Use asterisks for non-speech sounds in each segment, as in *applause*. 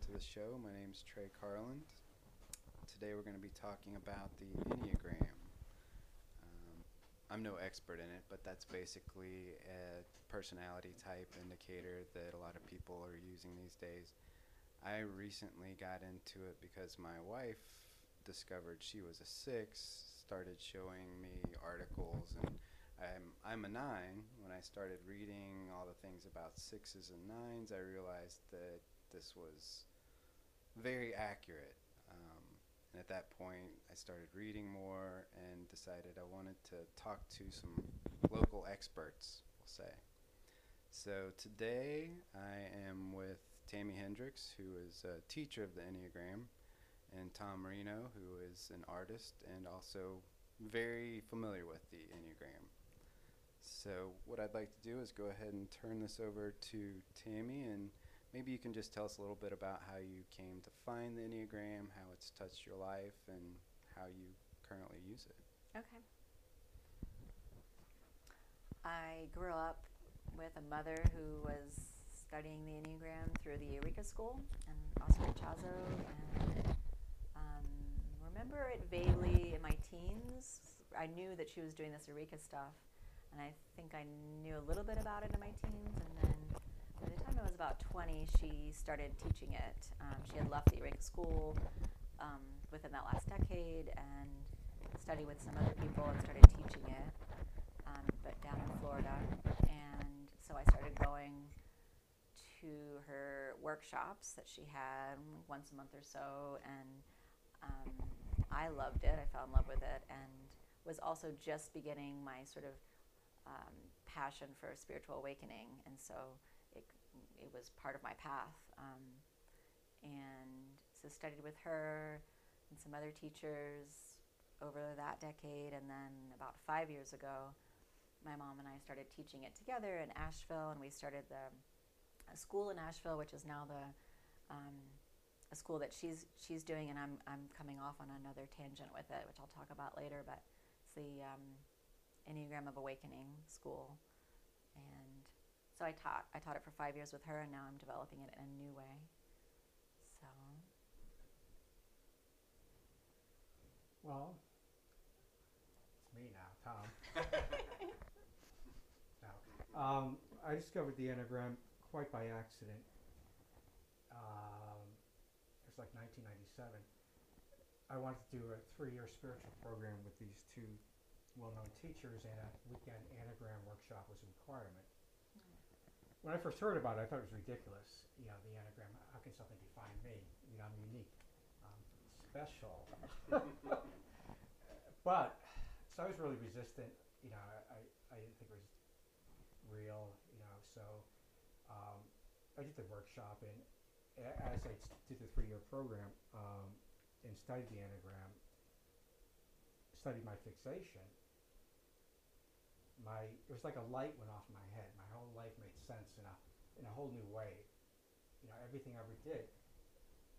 to the show. My name is Trey Carland. Today we're going to be talking about the Enneagram. Um, I'm no expert in it, but that's basically a personality type indicator that a lot of people are using these days. I recently got into it because my wife discovered she was a six, started showing me articles, and I'm, I'm a nine. When I started reading all the things about sixes and nines, I realized that this was very accurate. Um, and at that point, I started reading more and decided I wanted to talk to some local experts, we'll say. So today I am with Tammy Hendricks, who is a teacher of the Enneagram, and Tom Marino, who is an artist and also very familiar with the Enneagram. So what I'd like to do is go ahead and turn this over to Tammy, and maybe you can just tell us a little bit about how you came to find the Enneagram, how it's touched your life, and how you currently use it. Okay. I grew up with a mother who was studying the Enneagram through the Arica School and Oscar Ichazo, and um, remember it vaguely in my teens. I knew that she was doing this Arica stuff, and I think I knew a little bit about it in my teens. And then time I was about 20, she started teaching it. Um, she had left the Arica School um, within that last decade and studied with some other people and started teaching it, um, but down in Florida. And so I started going to her workshops that she had once a month or so, and um, I loved it. I fell in love with it, and was also just beginning my sort of um, passion for spiritual awakening, and so it was part of my path. Um, and so studied with her and some other teachers over that decade, and then about five years ago, my mom and I started teaching it together in Asheville, and we started the a school in Asheville, which is now the um, a school that she's she's doing, and I'm I'm coming off on another tangent with it, which I'll talk about later. But it's the um, Enneagram of Awakening school, and so I taught I taught it for five years with her, and now I'm developing it in a new way. So Well, it's me now, Tom. *laughs* no. Um, I discovered the Enneagram quite by accident. Um, it was like 1997. I wanted to do a three-year spiritual program with these two well-known teachers, and a weekend Enneagram workshop was a requirement. When I first heard about it, I thought it was ridiculous. You know, the Enneagram. How can something define me? You know, I'm unique. I'm special. *laughs* but so I was really resistant. You know, I, I didn't think it was real. You know, so um, I did the workshop, and as I did the three-year program um, and studied the Enneagram, studied my fixation. My it was like a light went off in my head. My whole life made sense in a in a whole new way. You know, everything I ever did,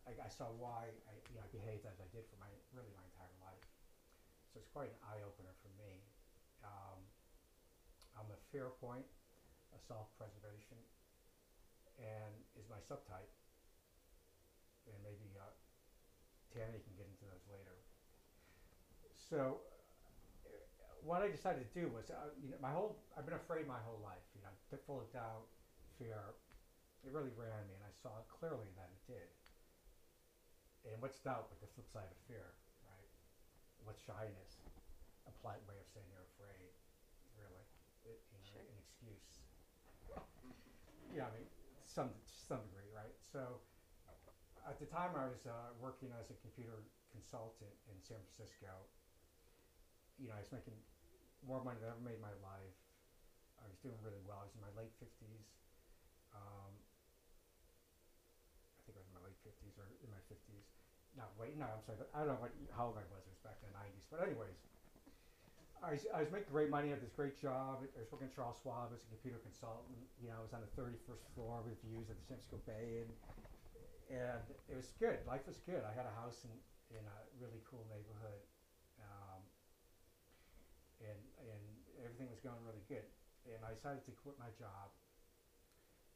I, I saw why I, you know, I behaved as I did for my really my entire life. So it's quite an eye opener for me. Um, I'm a fear point, a self preservation, and is my subtype. And maybe uh, Tammy can get into those later. So, what I decided to do was, uh, you know, my whole I've been afraid my whole life. You know, full of doubt, fear. It really ran me, and I saw clearly that it did. And what's doubt but the flip side of fear, right? What's shyness? A polite way of saying you're afraid, really. It, you know, Sure. an excuse. Yeah, I mean, some to some degree, right? So, at the time, I was uh, working as a computer consultant in San Francisco. You know, I was making more money than I ever made in my life. I was doing really well. I was in my late fifties. Um, I think I was in my late fifties or in my fifties. No, wait, no, I'm sorry. I don't know what, how old I was. It was back in the nineties. But anyways, I was, I was making great money. I had this great job. I was working at Charles Schwab as a computer consultant. You know, I was on the 31st floor with views of the San Francisco Bay, and and it was good. Life was good. I had a house in in a really cool neighborhood, um, and everything was going really good. And I decided to quit my job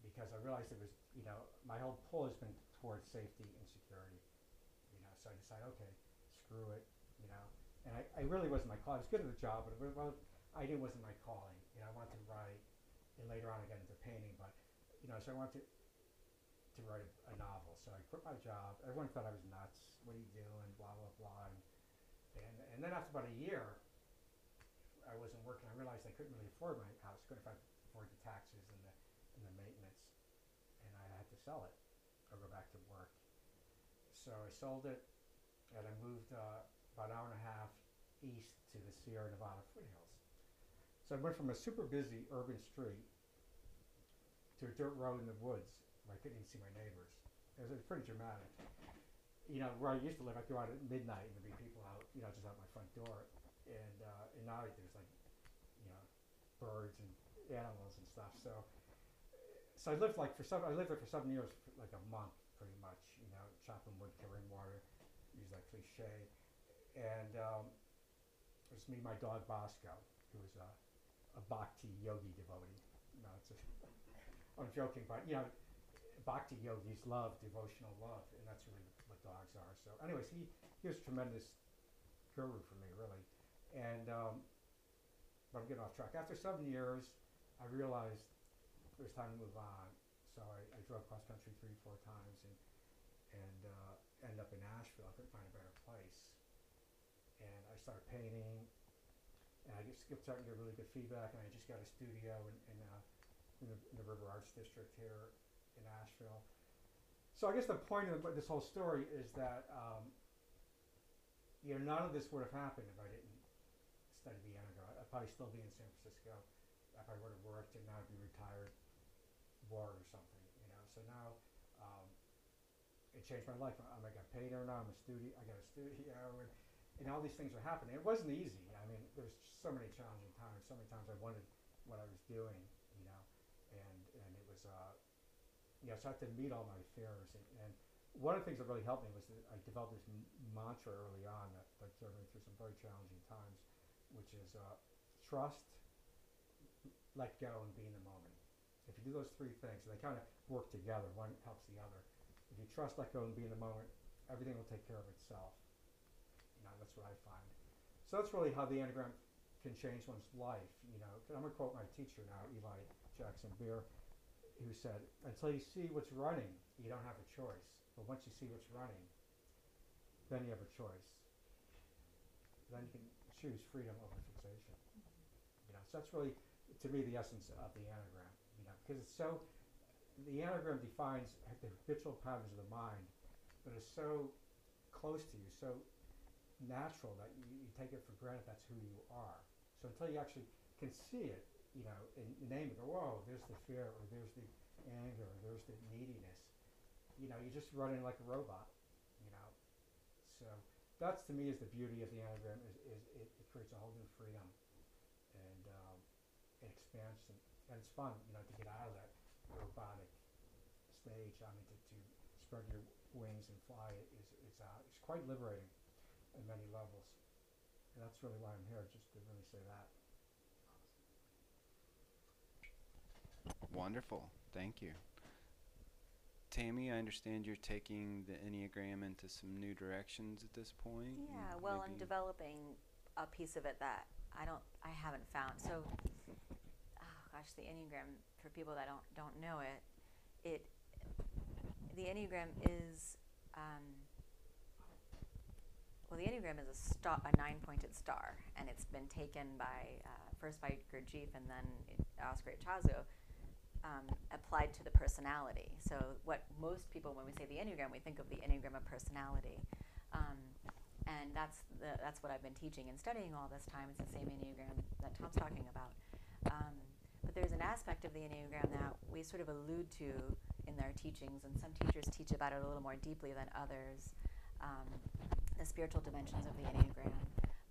because I realized it was, you know, my whole pull has been towards safety and security. You know, so I decided, okay, screw it. You know, and I, I really wasn't my calling. I was good at the job, but it, well, I knew wasn't my calling. You know, I wanted to write, and later on I got into painting, but you know, so I wanted to, to write a, a novel. So I quit my job. Everyone thought I was nuts. What are you doing? Blah blah blah. And and, and then after about a year, I wasn't working. I realized I couldn't really afford my house. Couldn't afford the taxes and the and the maintenance, and I had to sell it or go back to work. So I sold it, and I moved uh, about an hour and a half east to the Sierra Nevada foothills. So I went from a super busy urban street to a dirt road in the woods where I couldn't even see my neighbors. It was, it was pretty dramatic. You know, where I used to live, I'd go out at midnight and there'd be people out, you know, just out my front door. And, uh, and now there's like, you know, birds and animals and stuff. So, so I lived like for some, I lived there for seven years, like a month pretty much, you know, chopping wood, carrying water, use that cliche. And, um, it was me, my dog Bosco, who was a, a bhakti yogi devotee. No, it's a, *laughs* I'm joking, but you know, bhakti yogis love devotional love, and that's really what dogs are. So, anyways, he he was a tremendous guru for me, really. And um, but I'm getting off track. After seven years, I realized it was time to move on. So I, I drove cross country three, four times, and and uh, ended up in Asheville. I couldn't find a better place, and I started painting. And I just kept starting to get really good feedback, and I just got a studio in, in uh, in the, in the River Arts District here in Asheville. So I guess the point of this whole story is that um, you know none of this would have happened if I didn't study the Enneagram. I'd probably still be in San Francisco. If I probably would have worked and now I'd be retired, bored or something. You know. So now um, it changed my life. I'm like a painter now. I'm a studio. I got a studio *laughs* and. And all these things are happening. It wasn't easy. I mean, there was so many challenging times. So many times I wondered what I was doing, you know, and and it was, uh, you know, so I had to meet all my fears. And, and one of the things that really helped me was that I developed this mantra early on that, that me through some very challenging times, which is uh, trust, let go, and be in the moment. If you do those three things, and they kind of work together, one helps the other. If you trust, let go, and be in the moment, everything will take care of itself. You know, that's what I find. So that's really how the Enneagram can change one's life. You know, I'm gonna quote my teacher now, Eli Jaxon-Bear, who said, "Until you see what's running, you don't have a choice. But once you see what's running, then you have a choice. Then you can choose freedom over fixation. You know, so that's really, to me, the essence of the Enneagram. You know, because it's so, the Enneagram defines the habitual patterns of the mind, but it's so close to you, so natural that you, you take it for granted that's who you are. So until you actually can see it, you know, and name it, go, whoa, there's the fear, or there's the anger, or there's the neediness. You know, you're just running like a robot, you know. So that's to me is the beauty of the Enneagram is, is it, it creates a whole new freedom and um, an expansion. And it's fun, you know, to get out of that robotic stage. I mean, to, to spread your wings and fly is, is uh, it's quite liberating on many levels. And that's really why I'm here, just to really say that. Wonderful. Thank you. Tammy, I understand you're taking the Enneagram into some new directions at this point. Yeah, well, I'm developing a piece of it that I don't, I haven't found. So, oh gosh, the Enneagram for people that don't don't know it, it, the Enneagram is, um, well, the Enneagram is a star, a nine-pointed star, and it's been taken by uh, first by Gurdjieff and then Oscar Ichazo, um, applied to the personality. So, what most people, when we say the Enneagram, we think of the Enneagram of personality. Um, and that's the, that's what I've been teaching and studying all this time. It's the same Enneagram that Tom's talking about. Um, but there's an aspect of the Enneagram that we sort of allude to in their teachings, and some teachers teach about it a little more deeply than others, um, the spiritual dimensions of the Enneagram.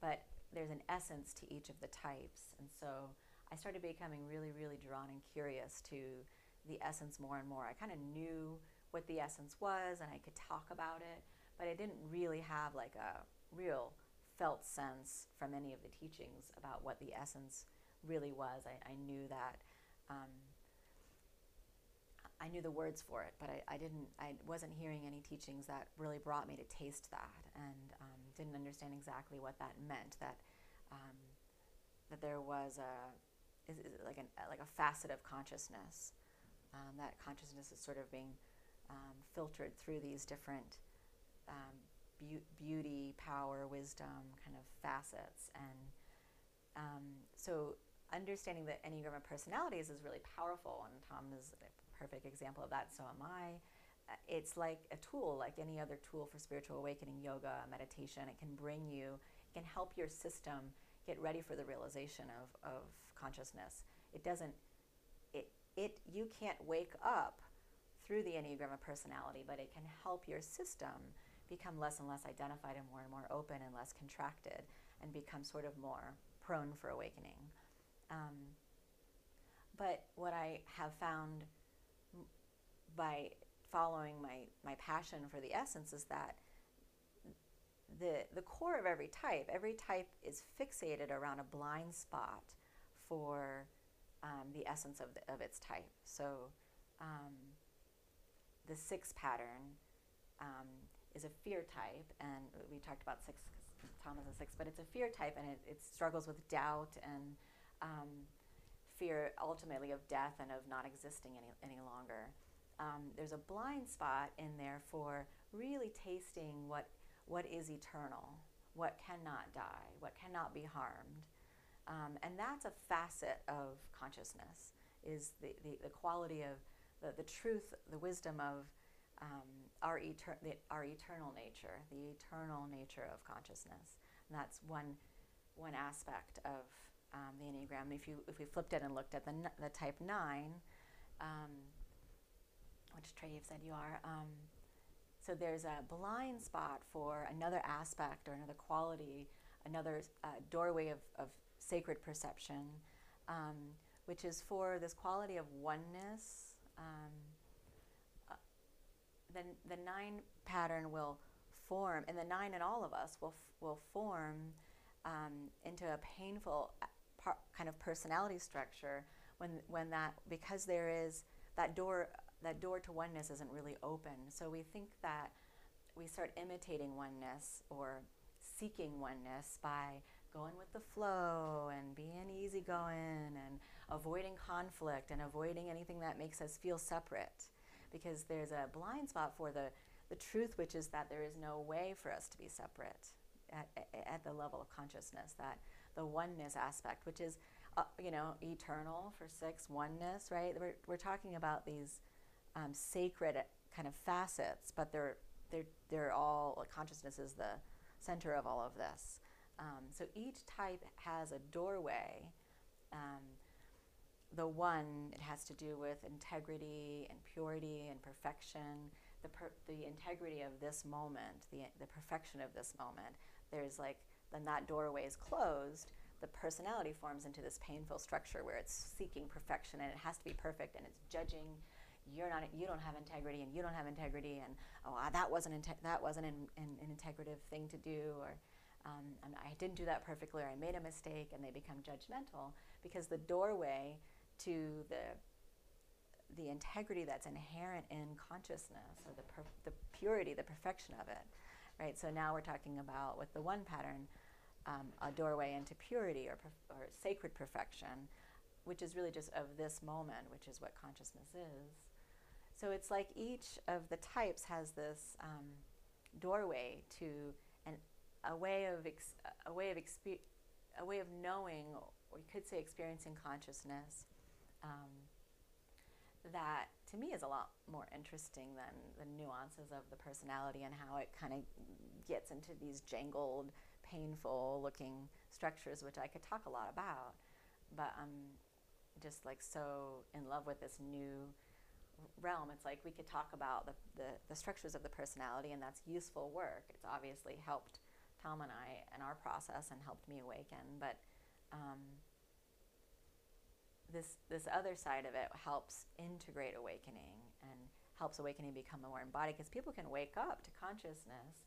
But there's an essence to each of the types. And so I started becoming really, really drawn and curious to the essence more and more. I kind of knew what the essence was and I could talk about it, but I didn't really have like a real felt sense from any of the teachings about what the essence really was. I, I knew that um, I knew the words for it, but I, I didn't. I wasn't hearing any teachings that really brought me to taste that, and um, didn't understand exactly what that meant. That um, that there was a is, is like an like a facet of consciousness. Um, that consciousness is sort of being um, filtered through these different um, be- beauty, power, wisdom kind of facets, and um, so understanding the enneagram of personalities is really powerful. And Tom is a perfect example of that. So am I. Uh, It's like a tool, like any other tool for spiritual awakening, yoga, meditation. It can bring you, it can help your system get ready for the realization of, of consciousness. It doesn't, it, it, you can't wake up through the Enneagram of personality, but it can help your system become less and less identified and more and more open and less contracted and become sort of more prone for awakening. Um, but what I have found by following my, my passion for the essence is that the, the core of every type, every type is fixated around a blind spot for um, the essence of, the, of its type. So um, the six pattern um, is a fear type, and we talked about six, is a six, but it's a fear type, and it, it struggles with doubt and um, fear ultimately of death and of not existing any, any longer. Um, there's a blind spot in there for really tasting what what is eternal, what cannot die, what cannot be harmed. Um, and that's a facet of consciousness, is the, the, the quality of the, the truth, the wisdom of um, our, eter- the, our eternal nature, the eternal nature of consciousness. And that's one, one aspect of um, the Enneagram. If, you, if we flipped it and looked at the, the type 9, um, which Trey, you've said you are, um, so there's a blind spot for another aspect or another quality, another uh, doorway of, of sacred perception, um, which is for this quality of oneness. Um, uh, the, the nine pattern will form, and the nine in all of us will, will form um, into a painful uh, kind of personality structure when, when that, because there is that door that door to oneness isn't really open. So we think that we start imitating oneness or seeking oneness by going with the flow and being easygoing and avoiding conflict and avoiding anything that makes us feel separate. Because there's a blind spot for the, the truth, which is that there is no way for us to be separate at, at the level of consciousness, that the oneness aspect, which is, uh, you know, eternal for six, oneness, right? We're, we're talking about these um, sacred kind of facets, but they're they're they're all consciousness is the center of all of this. Um, so each type has a doorway. Um, the one it has to do with integrity and purity and perfection. The per- the integrity of this moment, the the perfection of this moment. There's like then that doorway is closed. The personality forms into this painful structure where it's seeking perfection and it has to be perfect and it's judging you're not you don't have integrity and you don't have integrity and oh that wasn't that wasn't an, an, an integrative thing to do or um, I didn't do that perfectly or I made a mistake and they become judgmental because the doorway to the the integrity that's inherent in consciousness or the, the purity the perfection of it right? So now we're talking about with the one pattern um, a doorway into purity or, or sacred perfection which is really just of this moment which is what consciousness is. So it's like each of the types has this um, doorway to an, a way of ex- a way of expe- a way of knowing, or you could say experiencing consciousness. Um, that to me is a lot more interesting than the nuances of the personality and how it kind of gets into these jangled, painful looking structures, which I could talk a lot about. But I'm just like so in love with this new realm. It's like we could talk about the, the, the, structures of the personality, and that's useful work. It's obviously helped Tom and I in our process and helped me awaken. But um, this, this other side of it helps integrate awakening and helps awakening become more embodied because people can wake up to consciousness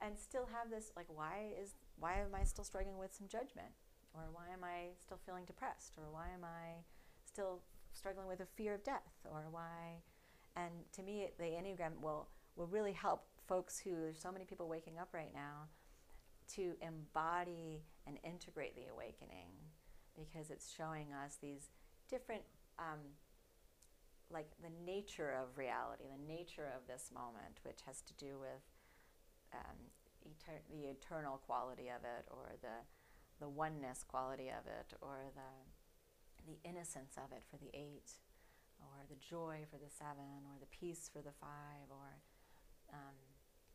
and still have this like why is why am I still struggling with some judgment or why am I still feeling depressed or why am I still struggling with a fear of death or why and to me, the Enneagram will will really help folks who there's so many people waking up right now to embody and integrate the awakening because it's showing us these different um, like the nature of reality the nature of this moment which has to do with um, eter- the eternal quality of it or the the oneness quality of it or the the innocence of it for the eight or the joy for the seven or the peace for the five or um,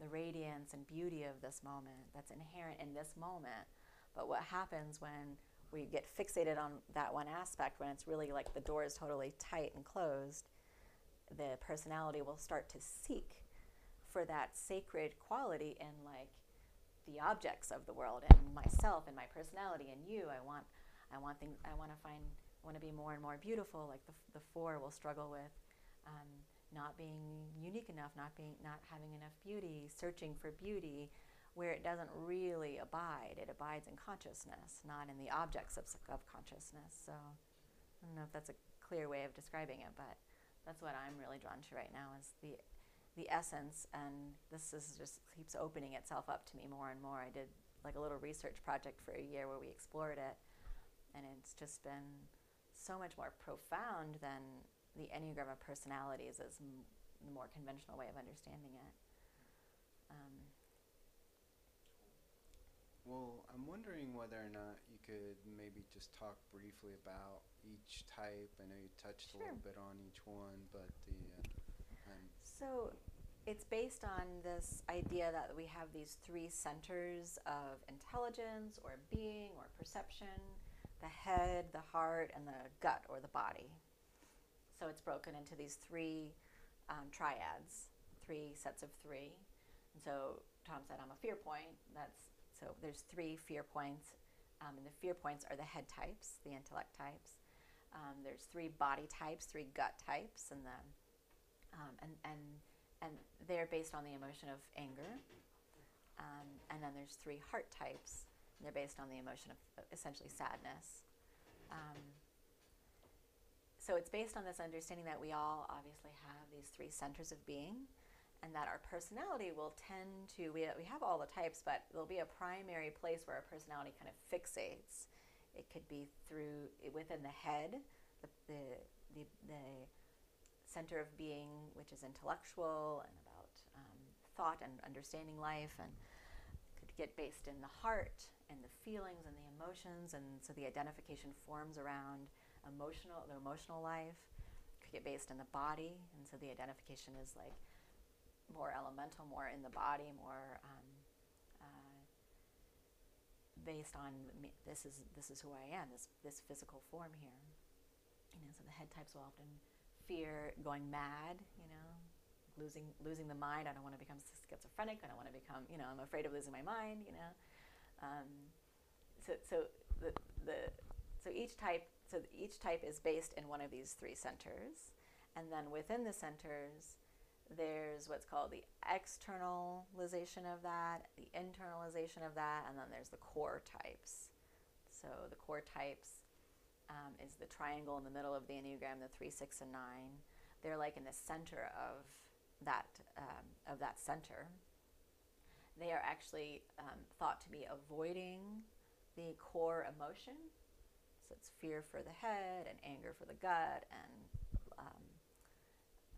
the radiance and beauty of this moment that's inherent in this moment. But what happens when we get fixated on that one aspect, when it's really like the door is totally tight and closed, the personality will start to seek for that sacred quality in like the objects of the world and myself and my personality and you. I want, I want things. I want to find. I want to be more and more beautiful. Like the the four will struggle with. Um, not being unique enough, not being not having enough beauty, searching for beauty where it doesn't really abide. It abides in consciousness, not in the objects of, of consciousness. So I don't know if that's a clear way of describing it, but that's what I'm really drawn to right now is the the essence and this is just keeps opening itself up to me more and more. I did like a little research project for a year where we explored it and it's just been so much more profound than the Enneagram of personalities is m- the more conventional way of understanding it. Um, Well, I'm wondering whether or not you could maybe just talk briefly about each type. I know you touched a little bit on each one, but the uh, um, so it's based on this idea that we have these three centers of intelligence or being or perception the head, the heart, and the gut or the body. So it's broken into these three um, triads, three sets of three. And so Tom said, I'm a fear point. That's so there's three fear points, um, and the fear points are the head types, the intellect types. Um, there's three body types, three gut types, and the um, and and and they're based on the emotion of anger. Um, and then there's three heart types, and they're based on the emotion of essentially sadness. Um, so it's based on this understanding that we all obviously have these three centers of being, and that our personality will tend to we, we have all the types, but there'll be a primary place where our personality kind of fixates. It could be through within the head, the the the, the center of being, which is intellectual and about um, thought and understanding life, and could get based in the heart and the feelings and the emotions, and so the identification forms around emotional their emotional life. Could get based in the body, and so the identification is like more elemental, more in the body, more um, uh, based on me, this is this is who I am, this this physical form here. You know, so the head types will often fear going mad. You know, losing losing the mind. I don't want to become schizophrenic. I don't want to become. You know, I'm afraid of losing my mind. You know, um, so so the the so each type so each type is based in one of these three centers, and then within the centers there's what's called the externalization of that, the internalization of that, and then there's the core types. So the core types um, is the triangle in the middle of the Enneagram, the three, six, and nine. They're like in the center of that um, of that center. They are actually um, thought to be avoiding the core emotion. So it's fear for the head, and anger for the gut, and um,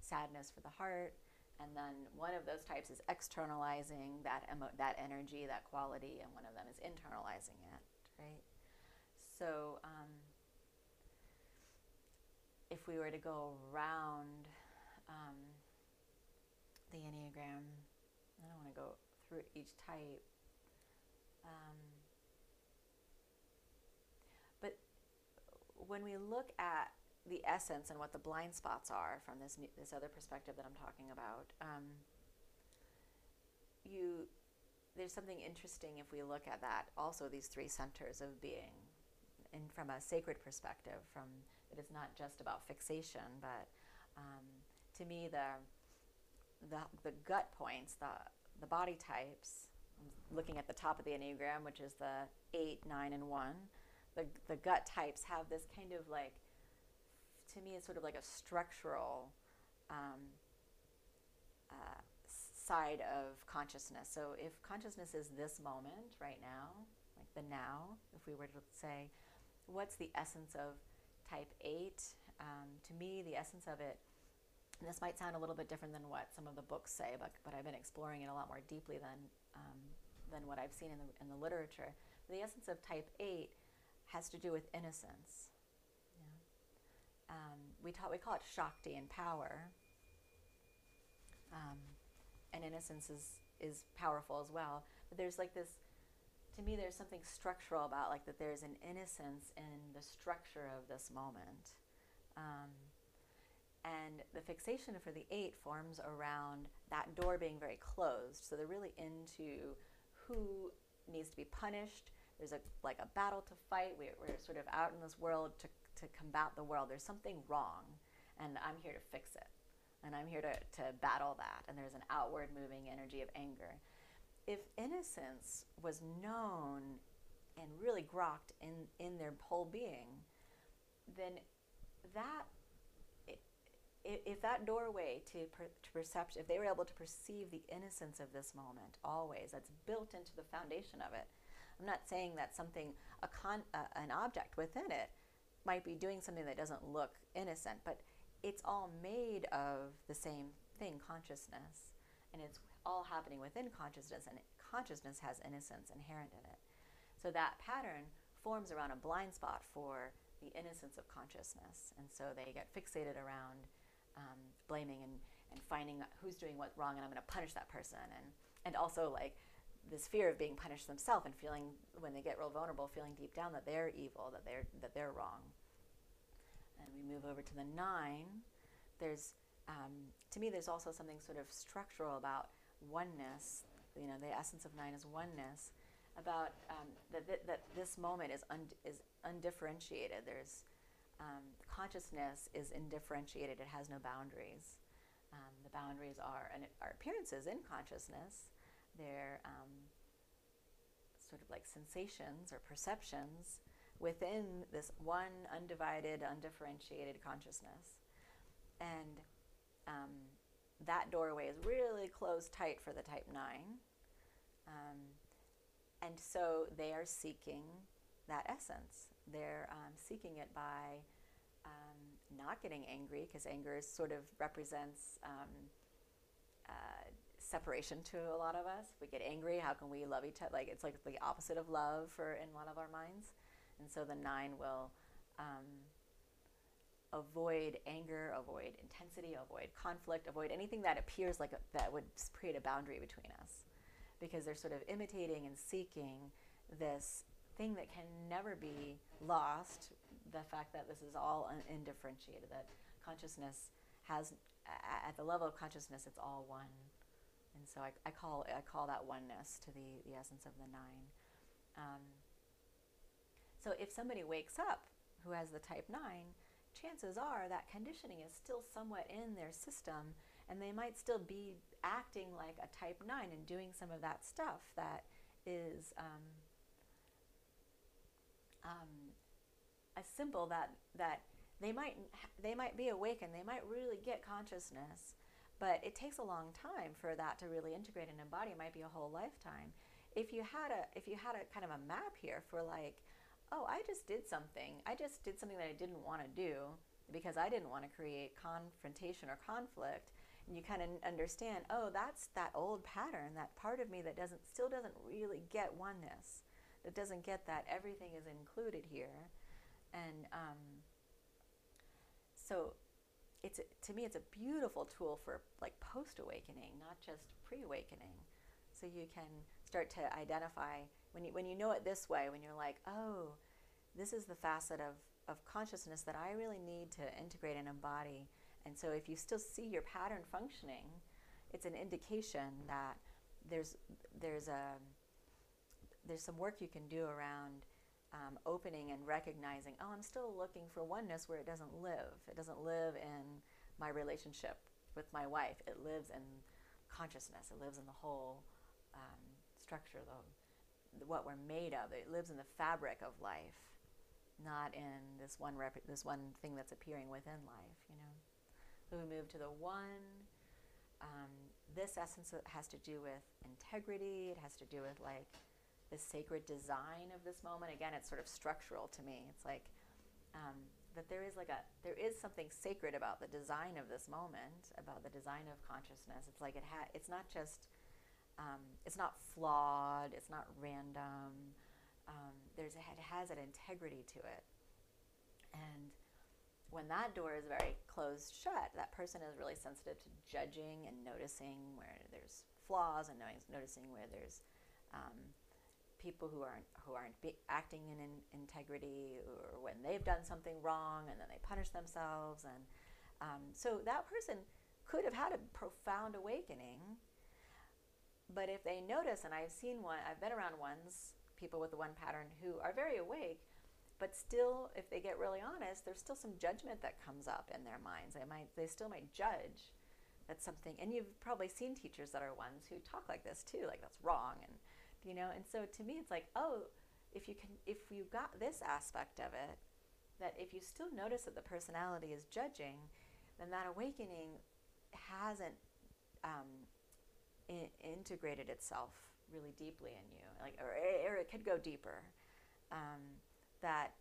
sadness for the heart. And then one of those types is externalizing that emo- that energy, that quality, and one of them is internalizing it, right? So um, if we were to go around um, the Enneagram, I don't want to go through each type. Um, when we look at the essence and what the blind spots are from this this other perspective that I'm talking about, um, you there's something interesting if we look at that. Also, these three centers of being, and from a sacred perspective, from it is not just about fixation, but um, to me the the the gut points, the the body types. Looking at the top of the enneagram, which is the eight, nine, and one. The the gut types have this kind of like to me it's sort of like a structural um, uh, side of consciousness. So if consciousness is this moment right now, like the now, if we were to say, what's the essence of type 8? Um, to me, the essence of it, and this might sound a little bit different than what some of the books say, but, but I've been exploring it a lot more deeply than, um, than what I've seen in the, in the literature. The essence of type 8 has to do with innocence. Um, we, ta- we call it Shakti and power. Um, and innocence is, is powerful as well. But there's like this, to me, there's something structural about like that there's an innocence in the structure of this moment. Um, and the fixation for the eight forms around that door being very closed. So they're really into who needs to be punished. There's a like a battle to fight. We're, we're sort of out in this world to, to combat the world. There's something wrong, and I'm here to fix it. And I'm here to, to battle that. And there's an outward moving energy of anger. If innocence was known and really grokked in, in their whole being, then that if that doorway to, per, to perception, if they were able to perceive the innocence of this moment always, that's built into the foundation of it. I'm not saying that something, a con, uh, an object within it, might be doing something that doesn't look innocent, but it's all made of the same thing, consciousness, and it's all happening within consciousness, and consciousness has innocence inherent in it. So that pattern forms around a blind spot for the innocence of consciousness, and so they get fixated around um, blaming and, and finding who's doing what wrong and I'm going to punish that person. And and also like this fear of being punished themselves and feeling when they get real vulnerable feeling deep down that they're evil that they're that they're wrong. And we move over to the nine. There's um, to me there's also something sort of structural about oneness you know the essence of nine is oneness about um, that, that, this moment is, un- is undifferentiated. There's um, consciousness is indifferentiated, it has no boundaries. Um, the boundaries are, and are appearances in consciousness, they're um, sort of like sensations or perceptions within this one undivided, undifferentiated consciousness. And um, that doorway is really closed tight for the type 9. Um, and so they are seeking that essence. They're um, seeking it by um, not getting angry, because anger sort of represents um, uh, separation to a lot of us. We get angry, how can we love each other? Like it's like the opposite of love for in lot of our minds. And so the nine will um, avoid anger, avoid intensity, avoid conflict, avoid anything that appears like a, that would create a boundary between us, because they're sort of imitating and seeking this thing that can never be lost the fact that this is all indifferentiated, that consciousness has, at the level of consciousness, it's all one. And so I, I, call, I call that oneness to the, the essence of the nine. Um, so if somebody wakes up who has the type 9, chances are that conditioning is still somewhat in their system and they might still be acting like a type 9 and doing some of that stuff that is um, um, as simple that that they might they might be awake and they might really get consciousness, but it takes a long time for that to really integrate and embody. It might be a whole lifetime. If you had a if you had a kind of a map here for like, oh, I just did something. I just did something that I didn't want to do because I didn't want to create confrontation or conflict. And you kind of understand, oh, that's that old pattern, that part of me that doesn't still doesn't really get oneness that doesn't get that everything is included here and um, so it's to me it's a beautiful tool for like post awakening not just pre awakening so you can start to identify when you when you know it this way when you're like oh this is the facet of of consciousness that I really need to integrate and embody. And so if you still see your pattern functioning it's an indication that there's there's a there's some work you can do around um, opening and recognizing, oh, I'm still looking for oneness where it doesn't live. It doesn't live in my relationship with my wife. It lives in consciousness. It lives in the whole um, structure, the, what we're made of. It lives in the fabric of life, not in this one this one thing that's appearing within life. You know. So we move to the one. Um, this essence has to do with integrity. It has to do with like the sacred design of this moment. Again, it's sort of structural to me. It's like um, that there is like a there is something sacred about the design of this moment, about the design of consciousness. It's like it ha- it's not just um, it's not flawed. It's not random. Um, there's a, it has an integrity to it, and when that door is very closed shut, that person is really sensitive to judging and noticing where there's flaws and knowing, noticing where there's um, people who aren't who aren't acting in, in, integrity or when they've done something wrong and then they punish themselves and um, so that person could have had a profound awakening. But if they notice and i've seen one i've been around ones people with the one pattern who are very awake but still if they get really honest there's still some judgment that comes up in their minds. They might they still might judge that something and you've probably seen teachers that are ones who talk like this too like that's wrong and you know and so to me it's like oh if you can if you got this aspect of it that if you still notice that the personality is judging then that awakening hasn't um, in, integrated itself really deeply in you like or, or it could go deeper um, that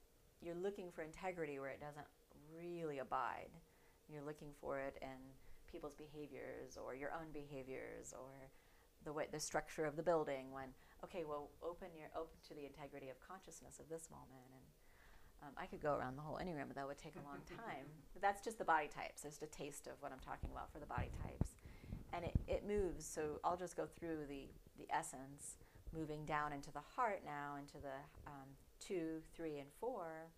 you're looking for integrity where it doesn't really abide. You're looking for it in people's behaviors or your own behaviors or the way the structure of the building when okay well open your open to the integrity of consciousness of this moment and um, I could go around the whole enneagram but that would take a long *laughs* time. But that's just the body types there's just a taste of what I'm talking about for the body types. And it, it moves so I'll just go through the the essence moving down into the heart now into the um, two, three, and four,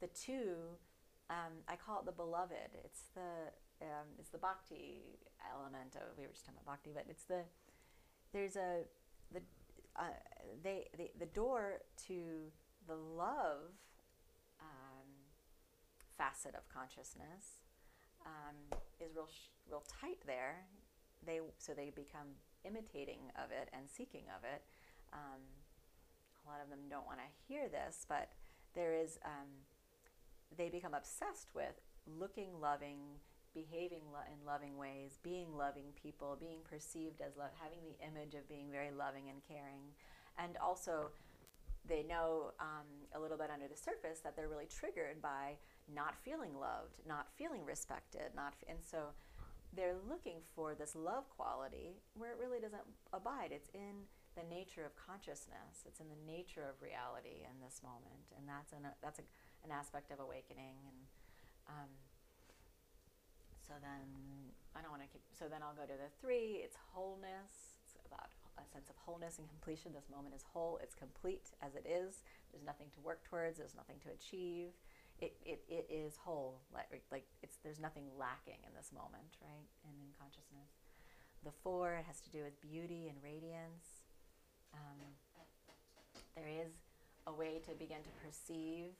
the two, um, I call it the beloved. It's the um, it's the bhakti element of we were just talking about bhakti, but it's the there's a uh, they the, the door to the love um, facet of consciousness um, is real real tight there. They so they become imitating of it and seeking of it. Um, a lot of them don't want to hear this, but there is, um, they become obsessed with looking loving, behaving lo- in loving ways, being loving people, being perceived as having the image of being very loving and caring. And also, they know um, a little bit under the surface that they're really triggered by not feeling loved, not feeling respected, not and so they're looking for this love quality where it really doesn't abide. It's in the nature of consciousness. It's in the nature of reality in this moment, and that's an that's a, an aspect of awakening. And um, so then I don't want to keep. So then I'll go to the three. It's wholeness. It's about a sense of wholeness and completion. This moment is whole. It's complete as it is. There's nothing to work towards. There's nothing to achieve. It, it, it is whole. Like, like it's there's nothing lacking in this moment, right? And in consciousness. The four it has to do with beauty and radiance um, there is a way to begin to perceive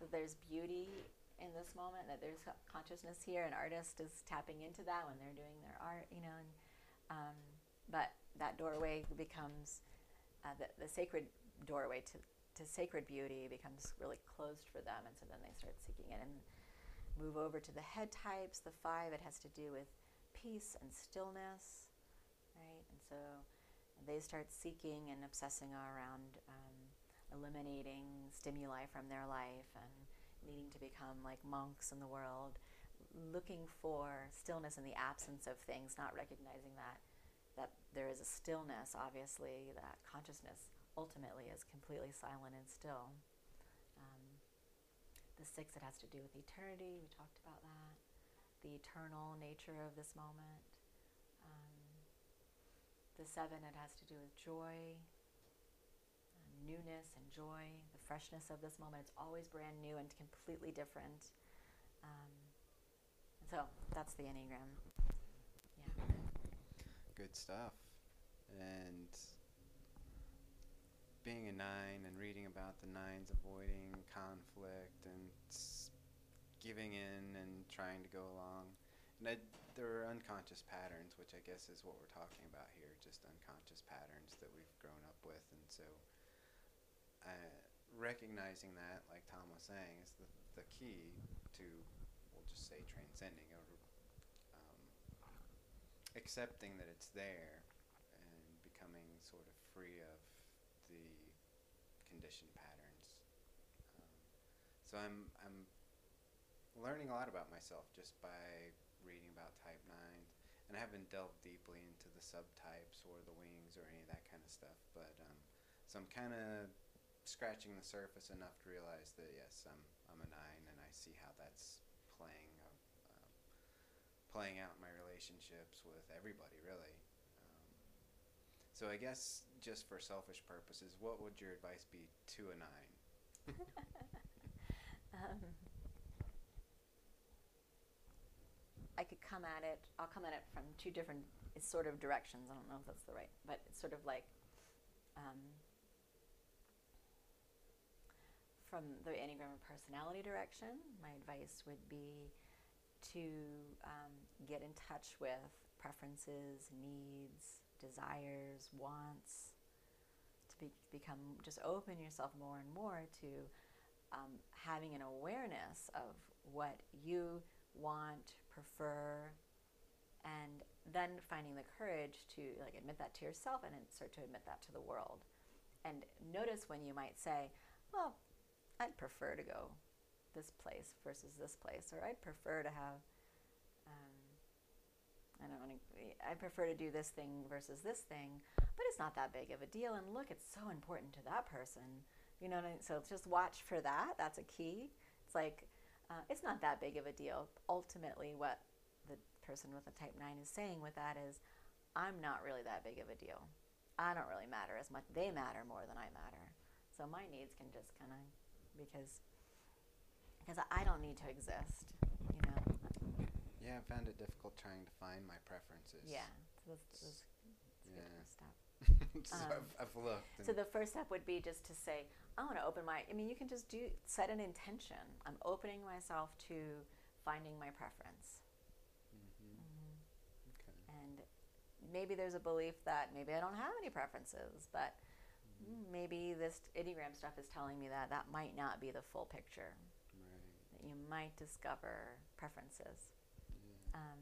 that there's beauty in this moment, that there's consciousness here. An artist is tapping into that when they're doing their art, you know. And, um, but that doorway becomes uh, the, the sacred doorway to, to sacred beauty becomes really closed for them, and so then they start seeking it and move over to the head types. The five, it has to do with peace and stillness, right? And so they start seeking and obsessing around um, eliminating stimuli from their life and needing to become like monks in the world, looking for stillness in the absence of things, not recognizing that that there is a stillness. Obviously, that consciousness ultimately is completely silent and still. Um, the six, it has to do with eternity. We talked about that. The eternal nature of this moment. The seven, it has to do with joy, uh, newness and joy, freshness of this moment. It's always brand new and completely different. Um, so that's the Enneagram. Yeah. Good stuff. And being a nine and reading about the nines avoiding conflict and giving in and trying to go along. And I, there are unconscious patterns, which I guess is what we're talking about here, just unconscious patterns that we've grown up with. And so uh, recognizing that, like Tom was saying, is the, the key to, we'll just say, transcending or um, accepting that it's there and becoming sort of free of the conditioned patterns. Um, so I'm I'm learning a lot about myself just by reading about type 9. and I haven't delved deeply into the subtypes or the wings or any of that kind of stuff. But um, so I'm kind of scratching the surface enough to realize that yes, I'm I'm a nine, and I see how that's playing uh, playing out my relationships with everybody, really. Um, so I guess just for selfish purposes, what would your advice be to a nine? *laughs* um, I could come at it. I'll come at it from two different sort of directions. I don't know if that's the right, but it's sort of like um, from the Enneagram of personality direction. My advice would be to um, get in touch with preferences, needs, desires, wants. To be, become just open yourself more and more to um, having an awareness of what you want, prefer, and then finding the courage to like admit that to yourself and start to admit that to the world. And notice when you might say, "Well, I'd prefer to go this place versus this place," or "I'd prefer to have." Um, I don't want to. I prefer to do this thing versus this thing, but it's not that big of a deal. And look, it's so important to that person. You know, what I mean? so just watch for that. That's a key. It's like uh, it's not that big of a deal. Ultimately, what the person with a type 9 is saying with that is, I'm not really that big of a deal. I don't really matter as much. They matter more than I matter. So my needs can just kind of, because because I don't need to exist, you know. Yeah, I found it difficult trying to find my preferences. Yeah, *laughs* so that's, that's, that's Yeah. good step. so Um, I've, I've looked. So the first step would be just to say, I want to open my. I mean, you can just do set an intention. I'm opening myself to finding my preference, Mhm. mm Okay. and maybe there's a belief that maybe I don't have any preferences, but maybe this enneagram stuff is telling me that that might not be the full picture. Right. That you might discover preferences. Yeah. Um,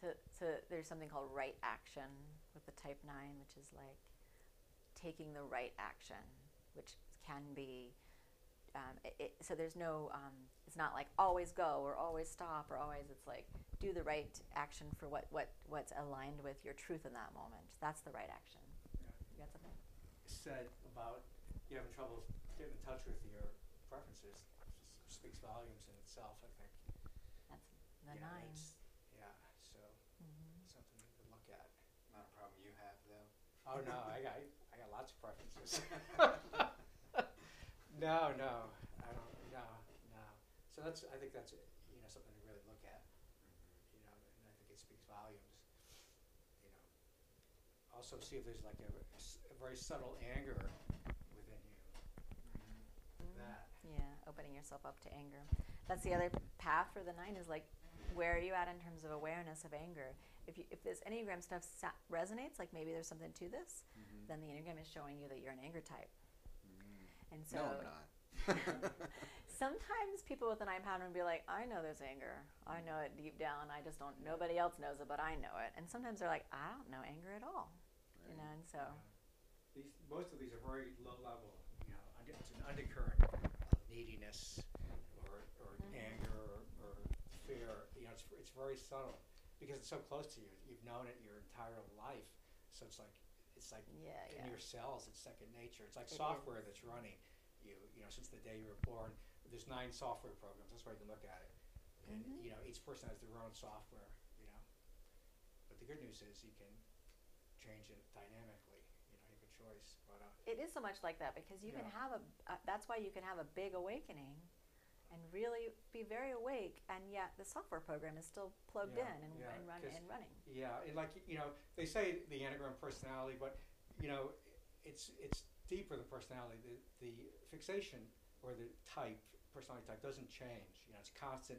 so, so there's something called right action with the type 9, which is like taking the right action, which can be. Um, it, it, so there's no, um, it's not like always go or always stop or always. It's like do the right action for what, what what's aligned with your truth in that moment. That's the right action. Yeah. You got something? said about you having trouble getting in touch with your preferences s- speaks volumes in itself. I think. That's the yeah, nine. it's- Yeah. So hmm something to look at. Not a problem you have though. Oh no, I got I got lots of preferences. *laughs* *laughs* no, no, I don't. No, no. So that's I think that's you know something to really look at. You know, and I think it speaks volumes. You know, also see if there's like a, s- a very subtle anger within you. That Yeah, opening yourself up to anger. That's the other path for the nine is like, where are you at in terms of awareness of anger? If you, if this enneagram stuff sa- resonates, like maybe there's something to this, Mhm. then the enneagram is showing you that you're an anger type. Mm. And so no, I'm not. *laughs* *laughs* sometimes people with an nine pattern will be like, I know there's anger. I know it deep down. I just don't. Nobody else knows it, but I know it. And sometimes they're like, I don't know anger at all. You know, and so. Yeah. These, most of these are very low level, you know, under, it's an undercurrent of neediness or, or Mhm. anger or, or fear. You know, it's, it's very subtle because it's so close to you. You've known it your entire life. So it's like, it's like Yeah, in yeah. your cells, it's second nature. It's like It software is. that's running you, you know, since the day you were born. There's nine software programs. That's why you can look at it. And, Mhm. you know, each person has their own software, you know. But the good news is you can change it dynamically. You know, you have a choice. But uh, It is so much like that because you can have a. Uh, that's why you can have a big awakening, and really be very awake, and yet the software program is still plugged Yeah, in and, yeah, and, run, and running. yeah, and like you know, they say the enneagram personality, but you know, it's it's deeper than personality. The the fixation or the type personality type doesn't change. You know, it's constant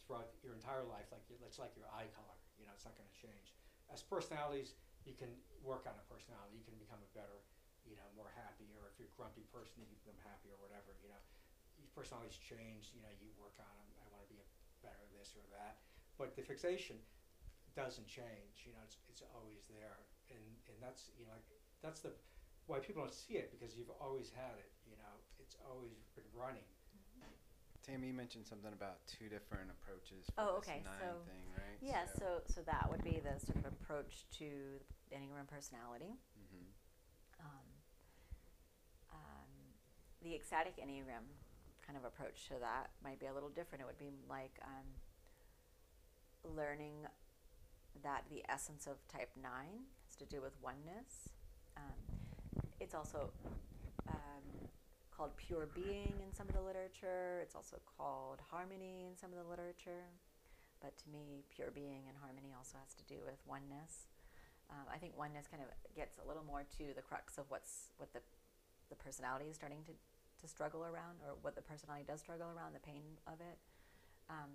throughout your entire life. Like it's like your eye color. You know, it's not going to change. As personalities, you can work on a personality. You can become a better, you know, more happy. Or if you're a grumpy person, you become happy or whatever. You know, your personalities change. You know, you work on them. I want to be a better this or that. But the fixation doesn't change. You know, it's it's always there, and and that's you know like that's the why people don't see it because you've always had it. You know, it's always been running. Tammy, you mentioned something about two different approaches for Oh, this okay, nine so- thing, right? Yeah, so so that would be the sort of approach to the Enneagram personality. hmm Um, um, the ecstatic Enneagram kind of approach to that might be a little different. It would be like um, learning that the essence of type 9 has to do with oneness. Um, it's also um, called pure being in some of the literature. It's also called harmony in some of the literature. But to me, pure being and harmony also has to do with oneness. Um, I think oneness kind of gets a little more to the crux of what's what the the personality is starting to, to struggle around, or what the personality does struggle around, the pain of it. Um,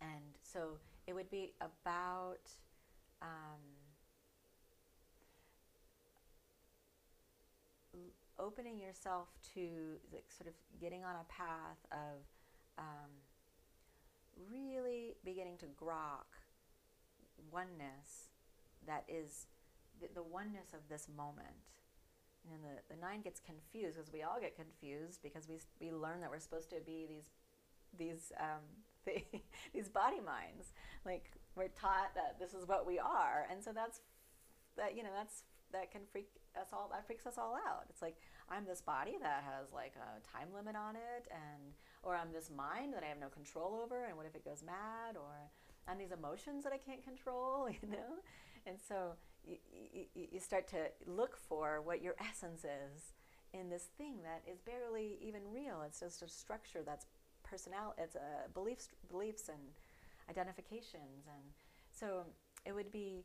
and so it would be about um, opening yourself to the, sort of getting on a path of um, really beginning to grok oneness that is the, the oneness of this moment. And the, the nine gets confused because we all get confused because we, we learn that we're supposed to be these these um, *laughs* these body minds. Like we're taught that this is what we are, and so that's that you know that's that can freak us all. That freaks us all out. It's like I'm this body that has like a time limit on it, and or I'm this mind that I have no control over, and what if it goes mad? Or I'm these emotions that I can't control, *laughs* you know. And so you, you, you start to look for what your essence is in this thing that is barely even real. It's just a structure that's personal. It's a beliefs, beliefs and identifications, and so it would be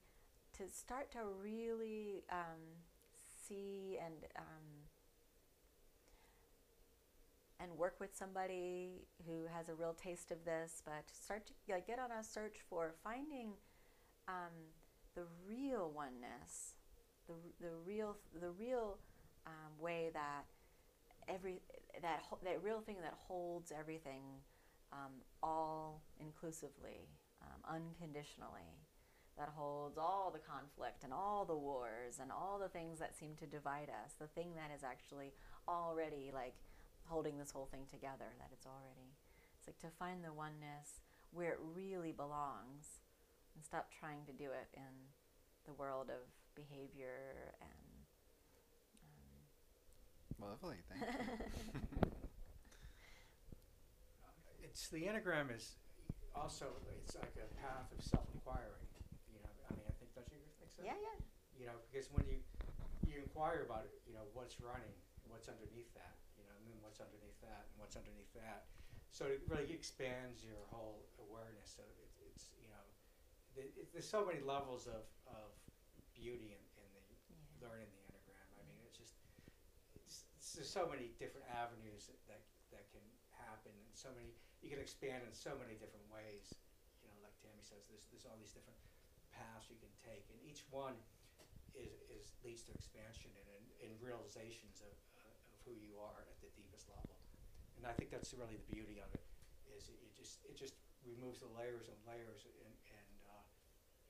to start to really um, and um, and work with somebody who has a real taste of this, but start to like, get on a search for finding um, the real oneness, the, the real the real um, way that every that that real thing that holds everything um, all inclusively, um, unconditionally, that holds all the conflict and all the wars and all the things that seem to divide us. The thing that is actually already like holding this whole thing together. That it's already. It's like to find the oneness where it really belongs and stop trying to do it in the world of behavior and um, Lovely, thank you. *laughs* It's the enneagram is also it's like a path of self-inquiry. You know, I mean, I think don't you think so? yeah, yeah, You know, because when you you inquire about it, you know what's running, what's underneath that, you know, and then what's underneath that, and what's underneath that. So it really expands your whole awareness. So it, it's you know, it, there's so many levels of, of beauty in, in the yeah. learning the enneagram. I mean, it's just it's, it's, there's so many different avenues that, that that can happen, and so many you can expand in so many different ways. You know, like Tammy says, there's there's all these different paths you can take, and each one is is leads to expansion and and, realizations of uh, of who you are at the deepest level. And I think that's really the beauty of it is it, it just it just removes the layers and layers and and uh,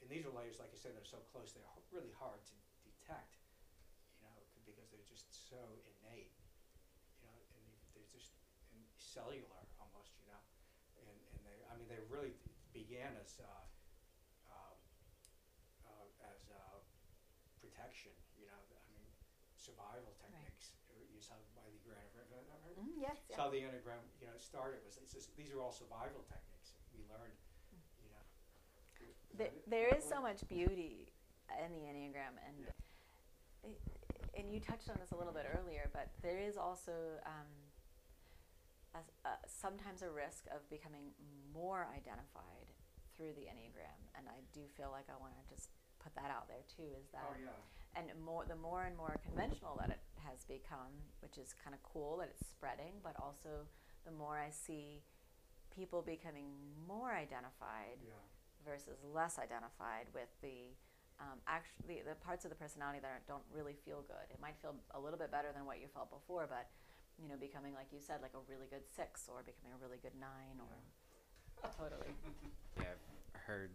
and these are layers like I said they're so close they're really hard to detect you know because they're just so innate you know and they're just cellular almost you know and and they I mean they really began as uh, um, uh, as uh, you know I mean survival techniques you saw by the grand Mm, yes, yeah. so how the enneagram, you know, started was just, these are all survival techniques we learned, you know. Is There, that it? there That is so much beauty in the Enneagram, and i- and you touched on this a little bit earlier, but there is also um, a- sometimes a risk of becoming more identified through the Enneagram, and I do feel like I want to just put that out there too. Is that Oh, yeah. And more the more and more conventional that it has become, which is kind of cool that it's spreading, but also the more I see people becoming more identified Yeah. versus less identified with the um, actually the parts of the personality that don't really feel good. It might feel a little bit better than what you felt before, but you know, becoming like you said, like a really good six or becoming a really good nine or *laughs* totally. *laughs* Yeah, I've heard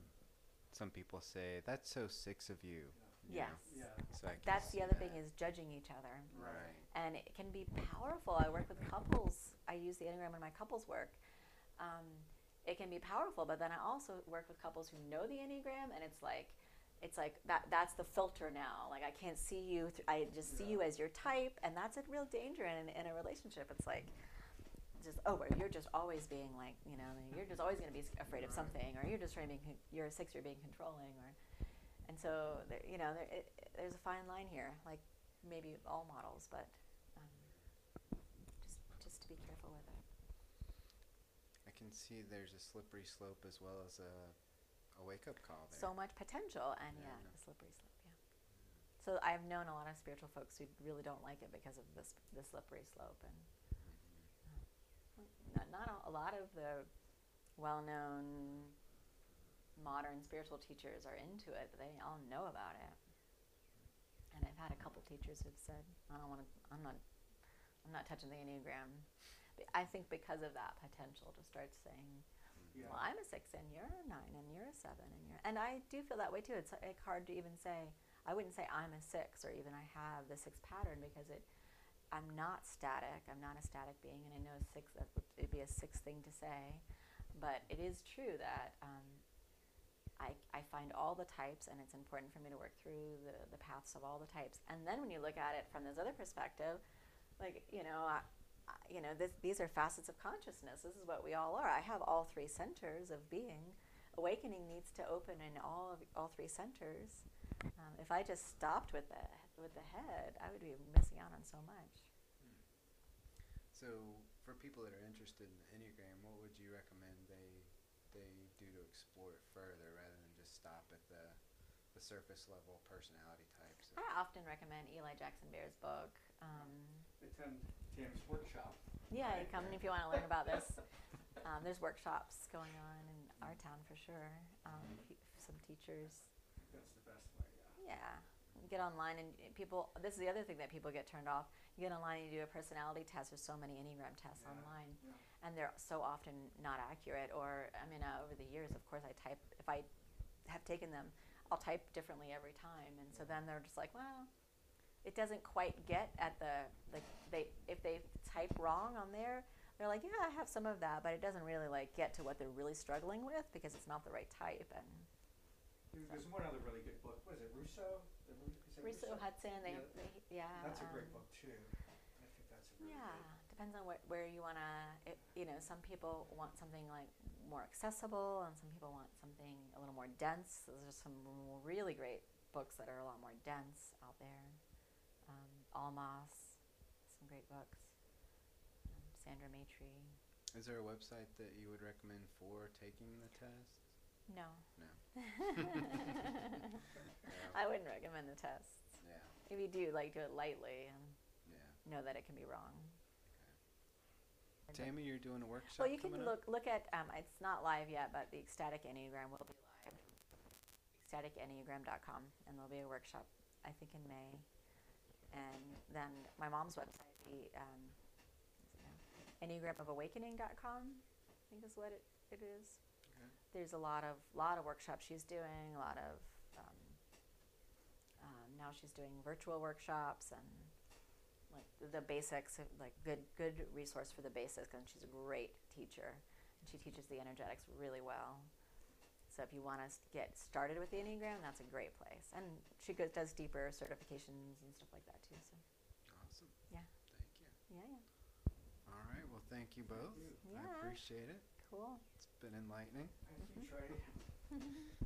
some people say that's so six of you. You Yes. Yeah. So I can That's see the other thing is judging each other. right. and it can be powerful. I work with couples. I use the enneagram in my couples work. Um, it can be powerful, but then I also work with couples who know the enneagram, and it's like, it's like that. That's the filter now. Like I can't see you. Th- I just see you as your type, and that's a real danger in, in a relationship. It's like, just oh, well, you're just always being like, you know, you're just always going to be afraid of Right. something, or you're just trying to be, con- you're a six, you're being controlling, or, and so there, you know, there, it, there's a fine line here. Like maybe all models, but um, just just to be careful with it. I can see there's a slippery slope as well as a, a wake up call there. So much potential, and Yeah, yeah, no. the slippery slope. Yeah. So I've known a lot of spiritual folks who really don't like it because of this the slippery slope, and Mhm. not, not a, a lot of the well-known modern spiritual teachers are into it, but they all know about it. And I've had a couple teachers who've said, "I don't want to. I'm not. I'm not touching the enneagram." But I think because of that potential to start saying, Yeah. well, I'm a six and you're a nine and you're a seven and you're and I do feel that way too. It's like hard to even say. I wouldn't say I'm a six or even I have the six pattern because it. I'm not static. I'm not a static being, and I know six. That would it'd be a six thing to say, but it is true that um, I I find all the types, and it's important for me to work through the the paths of all the types. And then when you look at it from this other perspective, like you know, I, I, you know, this, these are facets of consciousness. This is what we all are. I have all three centers of being. Awakening needs to open in all of all three centers. Um, if I just stopped with the with the head, I would be missing out on so much. So, for people that are interested in the Enneagram, what would you recommend they they do to explore it further rather than just stop at the the surface level personality types? I often recommend Eli Jaxon-Bear's book. Um, Attend Tam's workshop. yeah, you come if you want to learn about this. *laughs* Um, there's workshops going on in our town for sure. Um, some teachers That's the best way. Yeah. Yeah. Get online and people. This is the other thing that people get turned off. You get online and you do a personality test. There's so many Enneagram tests Yeah. online, Yeah. and they're so often not accurate. Or I mean, uh, over the years, of course, I type. If I have taken them, I'll type differently every time, and so then they're just like, well, it doesn't quite get at the like they if they type wrong on there. They're like, yeah, I have some of that, but it doesn't really like get to what they're really struggling with because it's not the right type. And There's one other really good book. What is it, Russo? The Ru- is it Russo Hudson, they, Yeah. they yeah. That's a great um, book too. I think that's a really Yeah, good. depends on what, where you want to. You know, some people want something like more accessible, and some people want something a little more dense. There's just some really great books that are a lot more dense out there. Um, Almaas, some great books. Um, Sandra Maitri. Is there a website that you would recommend for taking the test? No. No. *laughs* *laughs* I wouldn't recommend the tests. Yeah. If you do, like, do it lightly and Yeah. know that it can be wrong. Tammy, you're doing a workshop. Well, you can look Up? look at. Um, it's not live yet, but the Ecstatic Enneagram will be live. EcstaticEnneagram.com, and there'll be a workshop, I think, in May. And then my mom's website, the um, EnneagramOfAwakening.com, I think is what it, it is. There's a lot of lot of workshops she's doing. A lot of um, um, now she's doing virtual workshops and like the basics like good good resource for the basics and she's a great teacher and she teaches the energetics really well so if you want to get started with the enneagram that's a great place and she goes, does deeper certifications and stuff like that too so Awesome. Yeah. Thank you. yeah yeah All right. Well, thank you both. you. I appreciate it. cool been enlightening. Thank you, Trey. *laughs*